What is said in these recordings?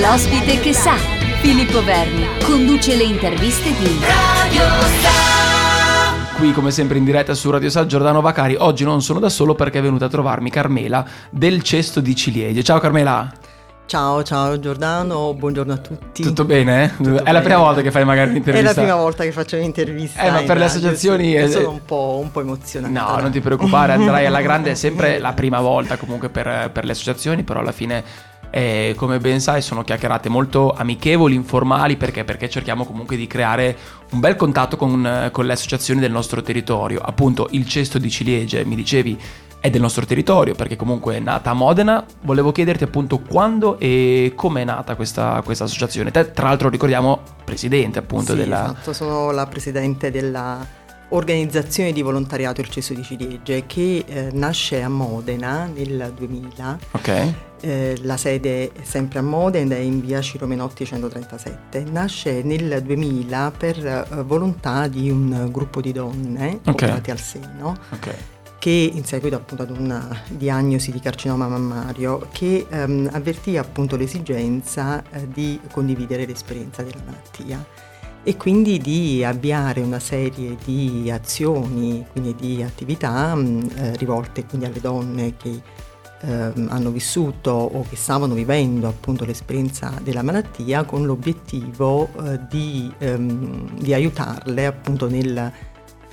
L'ospite che sa, Filippo Verni, conduce le interviste di Radio Sa. Qui come sempre in diretta su Radio Sa Giordano Vacari, oggi non sono da solo perché è venuta a trovarmi Carmela del Cesto di Ciliegie. Ciao Carmela! Ciao, ciao Giordano, buongiorno a tutti. Tutto bene? Tutto è la prima bene. volta che fai magari un'intervista? È la prima volta che faccio un'intervista. Eh, ma per le associazioni è- Sono un po', un po' emozionata. No, non ti preoccupare, andrai alla grande, è sempre la prima volta comunque per, per le associazioni, però alla fine, eh, come ben sai, sono chiacchierate molto amichevoli, informali, perché? Perché cerchiamo comunque di creare un bel contatto con, con le associazioni del nostro territorio. Appunto, il cesto di ciliegie, mi dicevi, è del nostro territorio, perché comunque è nata a Modena. Volevo chiederti appunto quando e come è nata questa, questa associazione. Te, tra l'altro, ricordiamo, presidente appunto Sì, della... Esatto, sono la presidente della organizzazione di volontariato Il Cesso di Ciliegie che eh, nasce a Modena nel 2000. Ok, Eh, la sede è sempre a Modena, è in via Ciro Menotti 137. Nasce nel 2000 per eh, volontà di un gruppo di donne operate al seno ok. che in seguito appunto ad una diagnosi di carcinoma mammario che ehm, avvertì appunto l'esigenza eh, di condividere l'esperienza della malattia e quindi di avviare una serie di azioni, quindi di attività mh, eh, rivolte quindi alle donne che ehm, hanno vissuto o che stavano vivendo appunto l'esperienza della malattia con l'obiettivo eh, di, ehm, di aiutarle appunto nel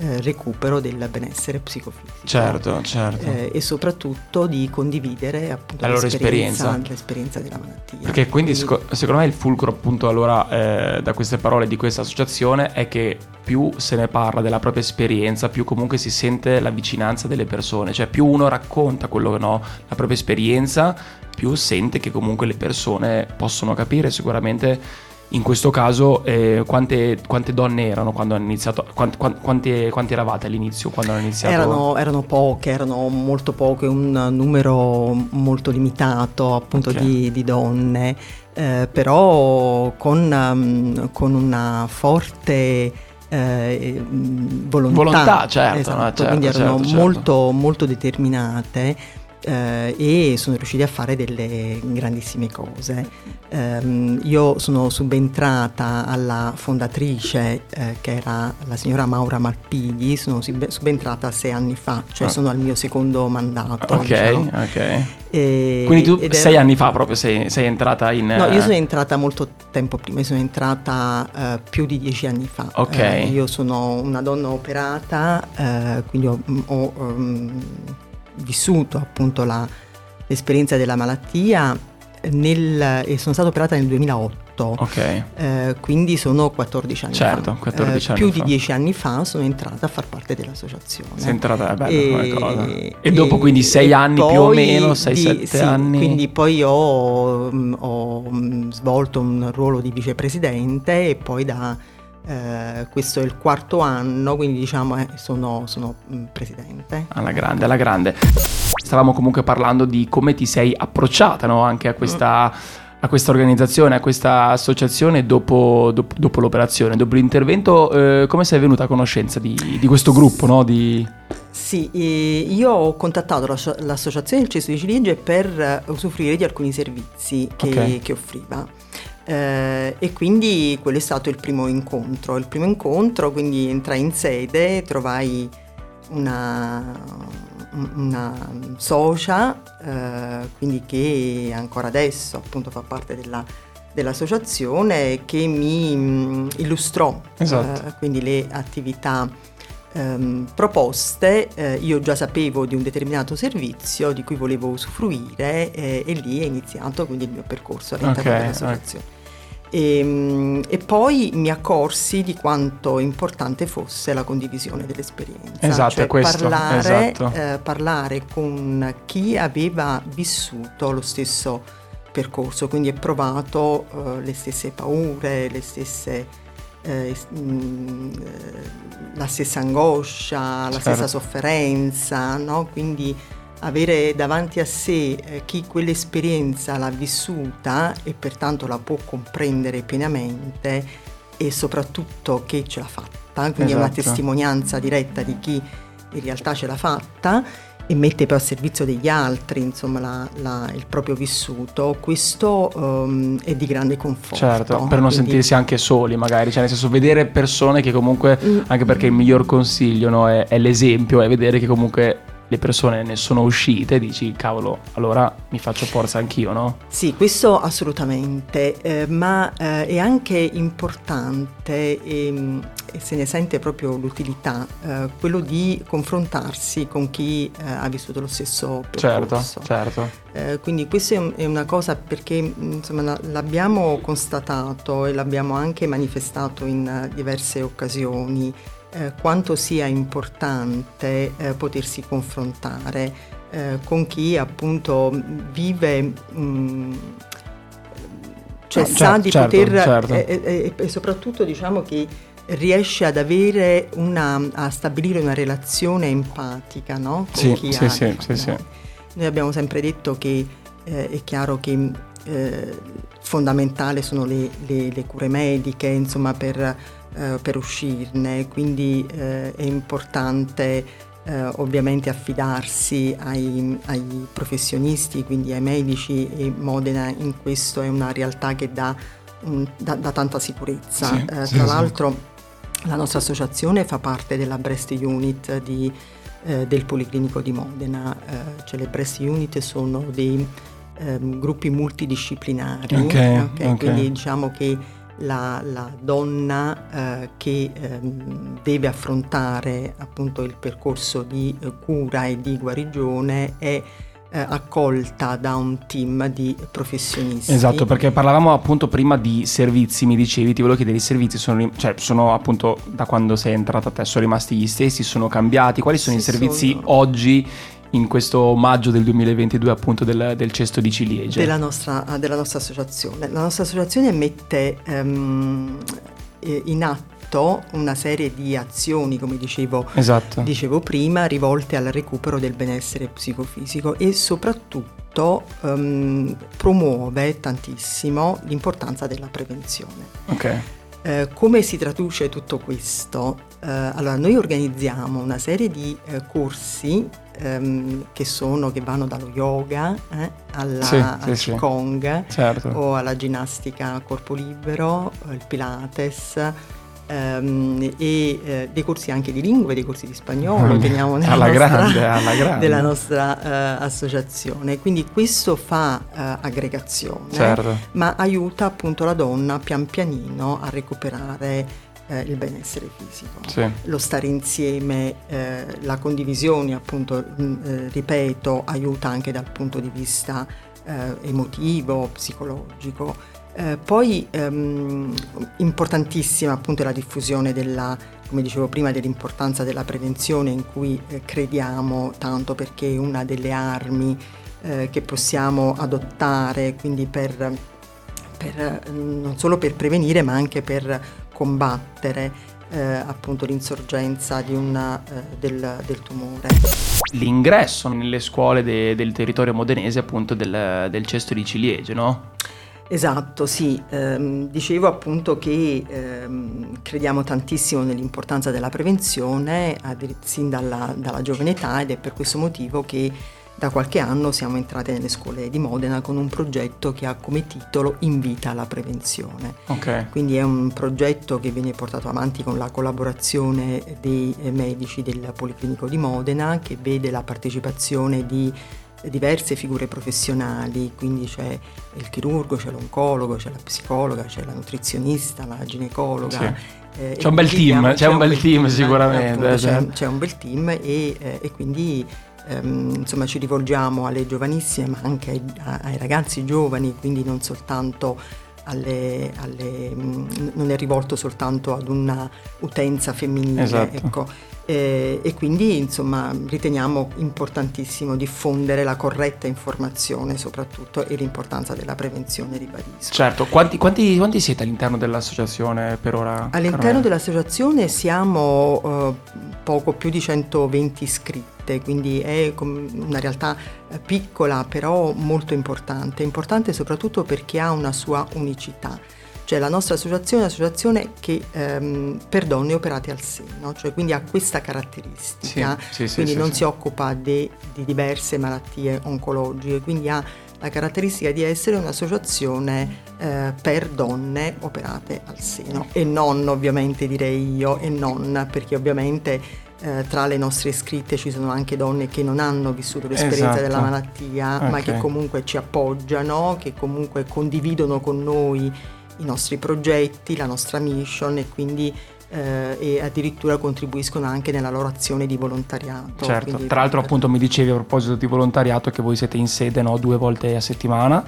eh, recupero del benessere psicofisico. Certo, certo. Eh, e soprattutto di condividere appunto La loro l'esperienza, esperienza. l'esperienza della malattia. Perché quindi seco- secondo me il fulcro appunto allora eh, da queste parole di questa associazione è che più se ne parla della propria esperienza, più comunque si sente la vicinanza delle persone, cioè più uno racconta quello che no, la propria esperienza, più sente che comunque le persone possono capire sicuramente in questo caso eh, quante, quante donne erano quando hanno iniziato, quant- quant- quante, quanti eravate all'inizio quando hanno iniziato? Erano, erano poche, erano molto poche, un numero molto limitato appunto Ok. di, di donne, eh, però con, um, con una forte eh, volontà. Volontà, certo, Esatto, no, certo, quindi erano certo, certo. molto, molto determinate. Eh, e sono riusciti a fare delle grandissime cose. Ehm, io sono subentrata alla fondatrice eh, che era la signora Maura Malpighi, sono sub- subentrata sei anni fa, cioè Ah. sono al mio secondo mandato. Ok, diciamo. ok. E- Quindi tu era- sei anni fa proprio sei, sei entrata in... No, io eh, sono entrata molto tempo prima, io sono entrata eh, più di dieci anni fa. Ok. Eh, io sono una donna operata, eh, quindi ho, ho, ehm, vissuto appunto la- l'esperienza della malattia nel- e sono stata operata nel 2008. Ok. eh, quindi sono 14 anni Certo, fa. 14 anni più fa. di 10 anni fa sono entrata a far parte dell'associazione. Sei entrata, è bello E- come cosa. E dopo quindi sei e anni più o meno, sei, di- sette sì, anni. Quindi poi ho, mm, ho, mm, svolto un ruolo di vicepresidente e poi da eh, questo è il quarto anno, quindi diciamo eh, sono, sono, mm, presidente. Alla grande, alla grande. Stavamo comunque parlando di come ti sei approcciata no? anche a questa, a questa organizzazione, a questa associazione dopo, dopo- dopo l'operazione, dopo l'intervento. eh, come sei venuta a conoscenza di, di questo gruppo? No? Di... Sì, io ho contattato l'asso- l'associazione del Cesto di Ciliegie per eh, usufruire di alcuni servizi che, Ok. che offriva. Eh, e quindi quello è stato il primo incontro. Il primo incontro, quindi entrai in sede, trovai una, una socia, eh, quindi che ancora adesso appunto fa parte della, dell'associazione, che mi mm, illustrò Esatto. eh, quindi le attività ehm, proposte, eh, io già sapevo di un determinato servizio di cui volevo usufruire eh, e lì è iniziato quindi il mio percorso all'interno Ok, dell'associazione. E, mm, e poi mi accorsi di quanto importante fosse la condivisione dell'esperienza. Esatto, cioè questo, Parlare, esatto. eh, parlare con chi aveva vissuto lo stesso percorso, quindi ha provato eh, le stesse paure, le stesse, eh, mm, eh, la stessa angoscia, la Certo. stessa sofferenza, no? quindi avere davanti a sé eh, chi quell'esperienza l'ha vissuta e pertanto la può comprendere pienamente e soprattutto che ce l'ha fatta, quindi è una Esatto. testimonianza diretta di chi in realtà ce l'ha fatta e mette poi a servizio degli altri insomma, la, la, il proprio vissuto, questo um, è di grande conforto. Certo, per non Quindi... sentirsi anche soli magari, cioè nel senso vedere persone che comunque, mm. anche perché il miglior consiglio no, è, è l'esempio, è vedere che comunque le persone ne sono uscite, dici cavolo, allora mi faccio forza anch'io, no? Sì, questo assolutamente, eh, ma eh, è anche importante e, e, se ne sente proprio l'utilità, eh, quello di confrontarsi con chi eh, ha vissuto lo stesso percorso. Certo, certo. Eh, quindi questa è una cosa perché insomma, l'abbiamo constatato e l'abbiamo anche manifestato in diverse occasioni eh, quanto sia importante eh, potersi confrontare eh, con chi appunto vive, mh, mm, cioè no, sa certo, di certo, poter certo. e, e soprattutto diciamo che riesce ad avere una, a stabilire una relazione empatica no? con sì, chi sì, ha sì, sì, sì. Noi abbiamo sempre detto che eh, è chiaro che eh, fondamentale sono le, le, le, cure mediche, insomma, per eh, per uscirne, quindi eh, è importante eh, ovviamente affidarsi ai, ai, professionisti, quindi ai medici e Modena in questo è una realtà che dà, un, dà, dà tanta sicurezza. Sì, eh, sì, tra sì. l'altro la nostra associazione fa parte della Breast Unit di, del Policlinico di Modena, cioè le Breast Unit sono dei ehm, gruppi multidisciplinari, okay, okay, okay. quindi diciamo che la, la donna eh, che eh, deve affrontare appunto il percorso di eh, cura e di guarigione è eh, accolta da un team di professionisti. Esatto, perché parlavamo appunto prima di servizi, mi dicevi, ti volevo chiedere, i servizi sono, cioè, sono appunto da quando sei entrata te, sono rimasti gli stessi, sono cambiati, quali sono sì, i servizi sono... oggi in questo maggio del 2022 appunto del, del cesto di ciliegie. Della nostra, della nostra, associazione. La nostra associazione mette um, in atto una serie di azioni, come dicevo, esatto. dicevo prima, rivolte al recupero del benessere psicofisico e soprattutto um, promuove tantissimo l'importanza della prevenzione. Ok. Eh, come si traduce tutto questo? Eh, allora, noi organizziamo una serie di eh, corsi ehm, che, sono, che vanno dallo yoga eh, alla, sì, al sì, Qigong sì. certo. o alla ginnastica a corpo libero, il Pilates ehm, e eh, dei corsi anche di lingue, dei corsi di spagnolo, teniamo nella alla nostra, grande, alla grande. della nostra eh, associazione. Quindi questo fa eh, aggregazione, certo. ma aiuta appunto la donna pian pianino a recuperare eh, il benessere fisico, sì. lo stare insieme, eh, la condivisione appunto, mh, mm, eh, ripeto, aiuta anche dal punto di vista eh, emotivo, psicologico. Eh, poi ehm, importantissima appunto la diffusione della, come dicevo prima, dell'importanza della prevenzione in cui eh, crediamo tanto perché è una delle armi che possiamo adottare quindi per, per, non solo per prevenire ma anche per combattere eh, appunto l'insorgenza una, eh, del, del, tumore. L'ingresso nelle scuole de, del territorio modenese appunto del, del, cesto di ciliegie, no? Esatto, sì, ehm, dicevo appunto che ehm, crediamo tantissimo nell'importanza della prevenzione sin dalla, dalla giovane età ed è per questo motivo che da qualche anno siamo entrati nelle scuole di Modena con un progetto che ha come titolo Invita alla prevenzione. Okay. Quindi è un progetto che viene portato avanti con la collaborazione dei medici del Policlinico di Modena che vede la partecipazione di diverse figure professionali, quindi c'è il chirurgo, c'è l'oncologo, c'è la psicologa, c'è la nutrizionista, la ginecologa. Sì. Eh, c'è, un bel team, c'è, un bel team, team sicuramente. Appunto, c'è, c'è, un bel team e, eh, e quindi ehm, insomma, ci rivolgiamo alle giovanissime ma anche ai, ai ragazzi giovani, quindi non soltanto alle, alle, non è rivolto soltanto ad una utenza femminile. Esatto. Ecco. Eh, e quindi insomma riteniamo importantissimo diffondere la corretta informazione soprattutto e l'importanza della prevenzione ribadisco. Certo, quanti, quanti, quanti siete all'interno dell'associazione per ora? All'interno Carmela? dell'associazione siamo eh, poco più di 120 iscritte, quindi è una realtà eh, piccola però molto importante, importante soprattutto perché ha una sua unicità Cioè la nostra associazione è un'associazione che ehm, per donne operate al seno, cioè quindi ha questa caratteristica, Sì, sì, quindi sì, non si occupa de- di diverse malattie oncologiche, quindi ha la caratteristica di essere un'associazione eh, per donne operate al seno. E non ovviamente direi io e non perché ovviamente eh, tra le nostre iscritte ci sono anche donne che non hanno vissuto l'esperienza Esatto. della malattia ma Ok. che comunque ci appoggiano, che comunque condividono con noi i nostri progetti, la nostra mission e quindi eh, e addirittura contribuiscono anche nella loro azione di volontariato. Certo, Quindi- tra l'altro appunto mi dicevi a proposito di volontariato che voi siete in sede no, due volte a settimana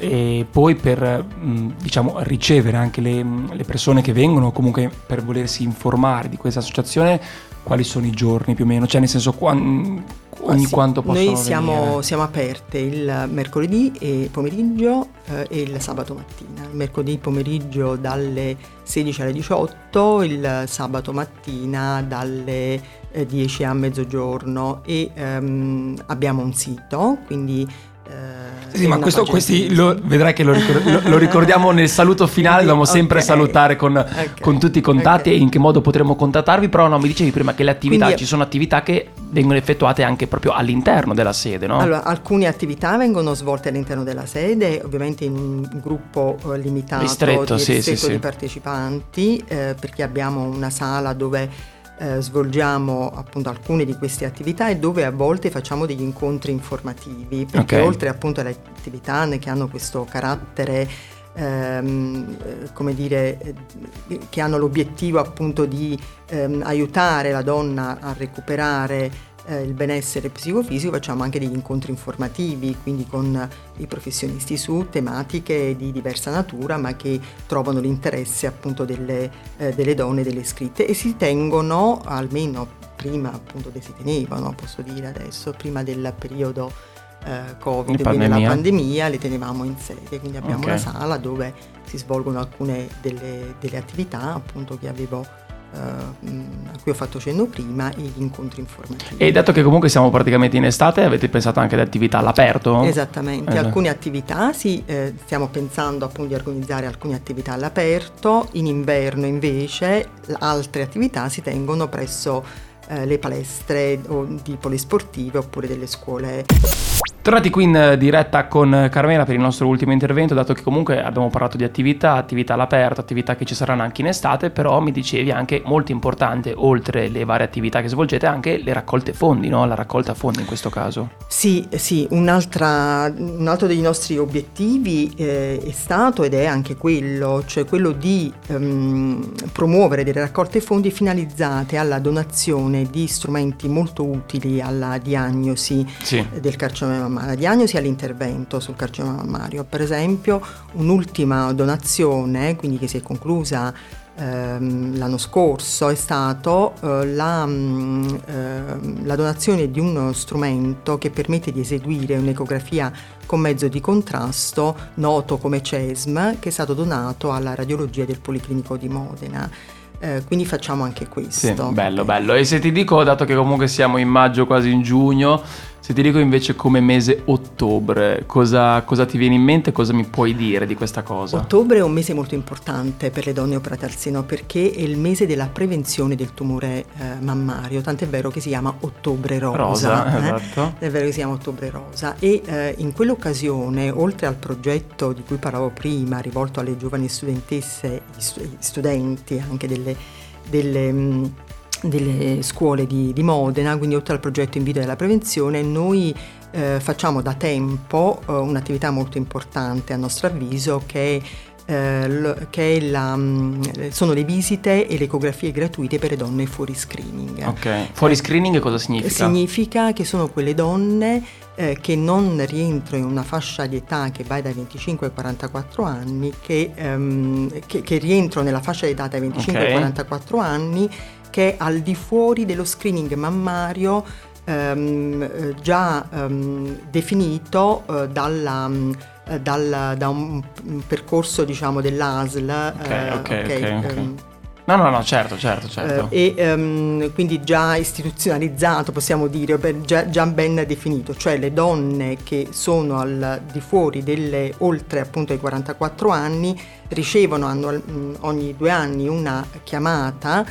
e poi per mh, diciamo ricevere anche le, le persone che vengono comunque per volersi informare di questa associazione quali sono i giorni più o meno, cioè nel senso quan- ogni Sì, quanto possono Noi siamo, siamo aperte il mercoledì e pomeriggio eh, e il sabato mattina. Il mercoledì pomeriggio dalle 16 alle 18, il sabato mattina dalle eh, 10 a mezzogiorno. E ehm, abbiamo un sito, quindi... eh, Sì, ma questo, questi lo, vedrai che lo, ricor- lo- lo ricordiamo nel saluto finale, dobbiamo sempre salutare con, Ok. con tutti i contatti Ok. e in che modo potremo contattarvi, però no, mi dicevi prima che le attività, Quindi- ci sono attività che vengono effettuate anche proprio all'interno della sede, no? Allora, alcune attività vengono svolte all'interno della sede, ovviamente in un gruppo eh, limitato Ristretto, di, sì, ristretto sì, sì. di partecipanti, eh, perché abbiamo una sala dove eh, svolgiamo appunto alcune di queste attività e dove a volte facciamo degli incontri informativi, perché Ok. oltre appunto alle attività che hanno questo carattere ehm, eh, come dire, eh, che hanno l'obiettivo appunto di ehm, aiutare la donna a recuperare eh, il benessere psicofisico, facciamo anche degli incontri informativi, quindi con i professionisti su tematiche di diversa natura, ma che trovano l'interesse appunto delle, eh, delle donne, delle iscritte e si tengono almeno prima appunto che si tenevano, posso dire adesso, prima del periodo eh, Covid, Di quindi della pandemia, le tenevamo in sede, quindi abbiamo Ok. una sala dove si svolgono alcune delle, delle attività appunto che avevo a cui ho fatto cenno prima e gli incontri informativi. E dato che comunque siamo praticamente in estate, avete pensato anche ad attività all'aperto? Esattamente, Esatto. alcune attività sì, eh, stiamo pensando appunto di organizzare alcune attività all'aperto, in inverno invece altre attività si tengono presso eh, le palestre o di polisportive oppure delle scuole. Tornati qui in diretta con Carmela per il nostro ultimo intervento, dato che comunque abbiamo parlato di attività, attività all'aperto, attività che ci saranno anche in estate, però mi dicevi anche molto importante, oltre le varie attività che svolgete, anche le raccolte fondi, no? La raccolta fondi in questo caso. Sì, sì, un'altra- un altro dei nostri obiettivi eh, è stato ed è anche quello, cioè quello di ehm, promuovere delle raccolte fondi finalizzate alla donazione di strumenti molto utili alla diagnosi Sì. del carcinoma mammario, la diagnosi e all'intervento sul carcinoma mammario. Per esempio, un'ultima donazione, quindi che si è conclusa ehm, l'anno scorso, è stato eh, la, ehm, la donazione di uno strumento che permette di eseguire un'ecografia con mezzo di contrasto noto come CESM, che è stato donato alla radiologia del Policlinico di Modena. Eh, quindi facciamo anche Sì, questo. bello, bello. E se ti dico, dato che comunque siamo in maggio, quasi in giugno, se ti dico invece come mese ottobre, cosa, cosa ti viene in mente, cosa mi puoi dire di questa cosa? Ottobre è un mese molto importante per le donne operate al seno perché è il mese della prevenzione del tumore eh, mammario, tant'è vero che si chiama Ottobre Rosa. Rosa, eh? esatto. È vero che si chiama Ottobre Rosa e eh, in quell'occasione, oltre al progetto di cui parlavo prima, rivolto alle giovani studentesse, gli stu- gli studenti anche delle, delle, delle scuole di, di Modena, quindi oltre al progetto Invito alla prevenzione, noi eh, facciamo da tempo eh, un'attività molto importante a nostro avviso che eh, che la, mh, sono le visite e le ecografie gratuite per le donne fuori screening. Ok. Fuori screening cosa significa? Significa che sono quelle donne eh, che non rientrano in una fascia di età che va dai 25 ai 44 anni, che, ehm, che- che rientrano nella fascia di età dai 25 Ok. ai 44 anni, che è al di fuori dello screening mammario ehm, eh, già ehm, definito eh, dalla, mm, eh, dal- da un, un percorso diciamo dell'ASL Ok, ok, ok, ok. ehm, No, no, no, certo, certo, certo. Eh, e um, quindi già istituzionalizzato, possiamo dire, già, già, ben definito, cioè le donne che sono al di fuori delle oltre appunto ai 44 anni ricevono annual, ogni due anni una chiamata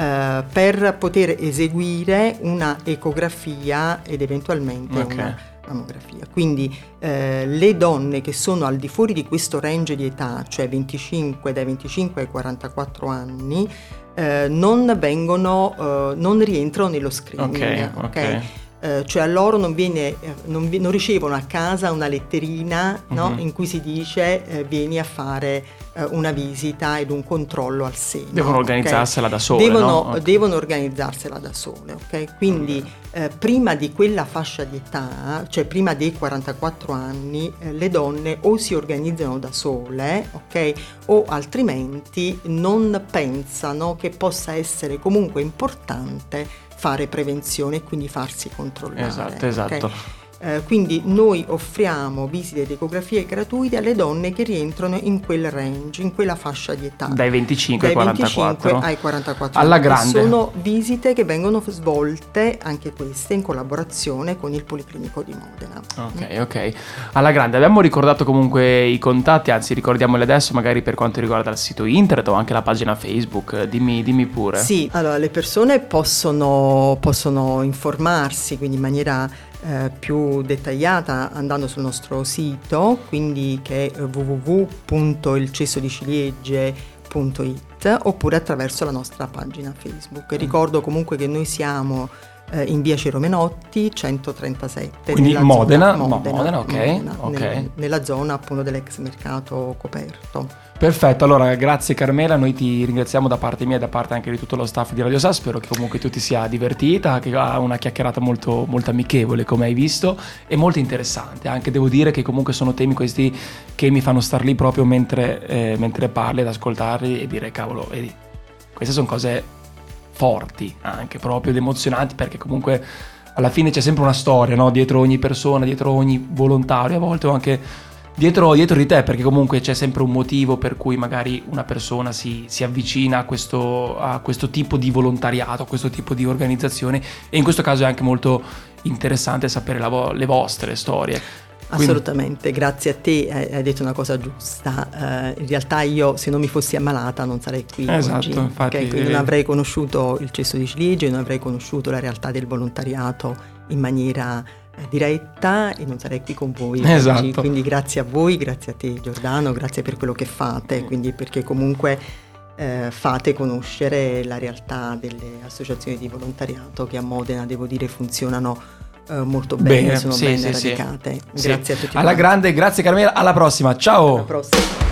eh, per poter eseguire una ecografia ed eventualmente okay. una mammografia. Quindi eh, le donne che sono al di fuori di questo range di età, cioè 25, dai 25 ai 44 anni, eh, non vengono, eh, non rientrano nello screening. Okay, okay? okay. Eh, cioè a loro non, viene, eh, non, non, ricevono a casa una letterina no? uh-huh. in cui si dice eh, vieni a fare eh, una visita ed un controllo al seno. Devono organizzarsela okay? da sole. Devono, no? okay. devono organizzarsela da sole, ok? Quindi eh, prima di quella fascia di età, cioè prima dei 44 anni, eh, le donne o si organizzano da sole, ok? O altrimenti non pensano che possa essere comunque importante fare prevenzione e quindi farsi controllare. Esatto, esatto. Okay? Eh, quindi noi offriamo visite ed ecografie gratuite alle donne che rientrano in quel range, in quella fascia di età. Dai 25 ai 44. ai 44. Alla grande. Sono visite che vengono svolte, anche queste, in collaborazione con il Policlinico di Modena. Ok, ok. Alla grande. Abbiamo ricordato comunque i contatti, anzi ricordiamoli adesso magari per quanto riguarda il sito internet o anche la pagina Facebook. Dimmi, dimmi pure. Sì, allora le persone possono, possono informarsi, quindi in maniera eh, più dettagliata andando sul nostro sito, quindi che è www.ilcessodiciliegie.it oppure attraverso la nostra pagina Facebook. Ricordo comunque che noi siamo eh, in via Ciro Menotti 137 quindi Modena, Modena, Modena, okay, Modena okay. Nel, nella zona appunto dell'ex mercato coperto. Perfetto, allora grazie Carmela, noi ti ringraziamo da parte mia e da parte anche di tutto lo staff di Radio Sa, spero che comunque tu ti sia divertita, che ha una chiacchierata molto, molto amichevole come hai visto e molto interessante, anche devo dire che comunque sono temi questi che mi fanno star lì proprio mentre, eh, mentre parli, ad ascoltarli e dire cavolo, vedi, queste sono cose forti anche proprio ed emozionanti perché comunque alla fine c'è sempre una storia no? dietro ogni persona, dietro ogni volontario, a volte o anche dietro, dietro, di te, perché comunque c'è sempre un motivo per cui magari una persona si, si avvicina a questo, a questo, tipo di volontariato, a questo tipo di organizzazione e in questo caso è anche molto interessante sapere vo- le vostre storie. Assolutamente, grazie a te, hai detto una cosa giusta. Uh, in realtà io se non mi fossi ammalata non sarei qui esatto, oggi, infatti, okay? quindi non avrei conosciuto il cesso di ciliegie, non avrei conosciuto la realtà del volontariato in maniera diretta e non sarei qui con voi esatto. oggi. Quindi grazie a voi, grazie a te Giordano, grazie per quello che fate, quindi perché comunque eh, fate conoscere la realtà delle associazioni di volontariato che a Modena, devo dire, funzionano eh, molto bene, bene, sono sì, ben sì, radicate. Sì. Grazie a tutti. Alla quanti. grande, grazie Carmela, alla prossima, ciao! Alla prossima.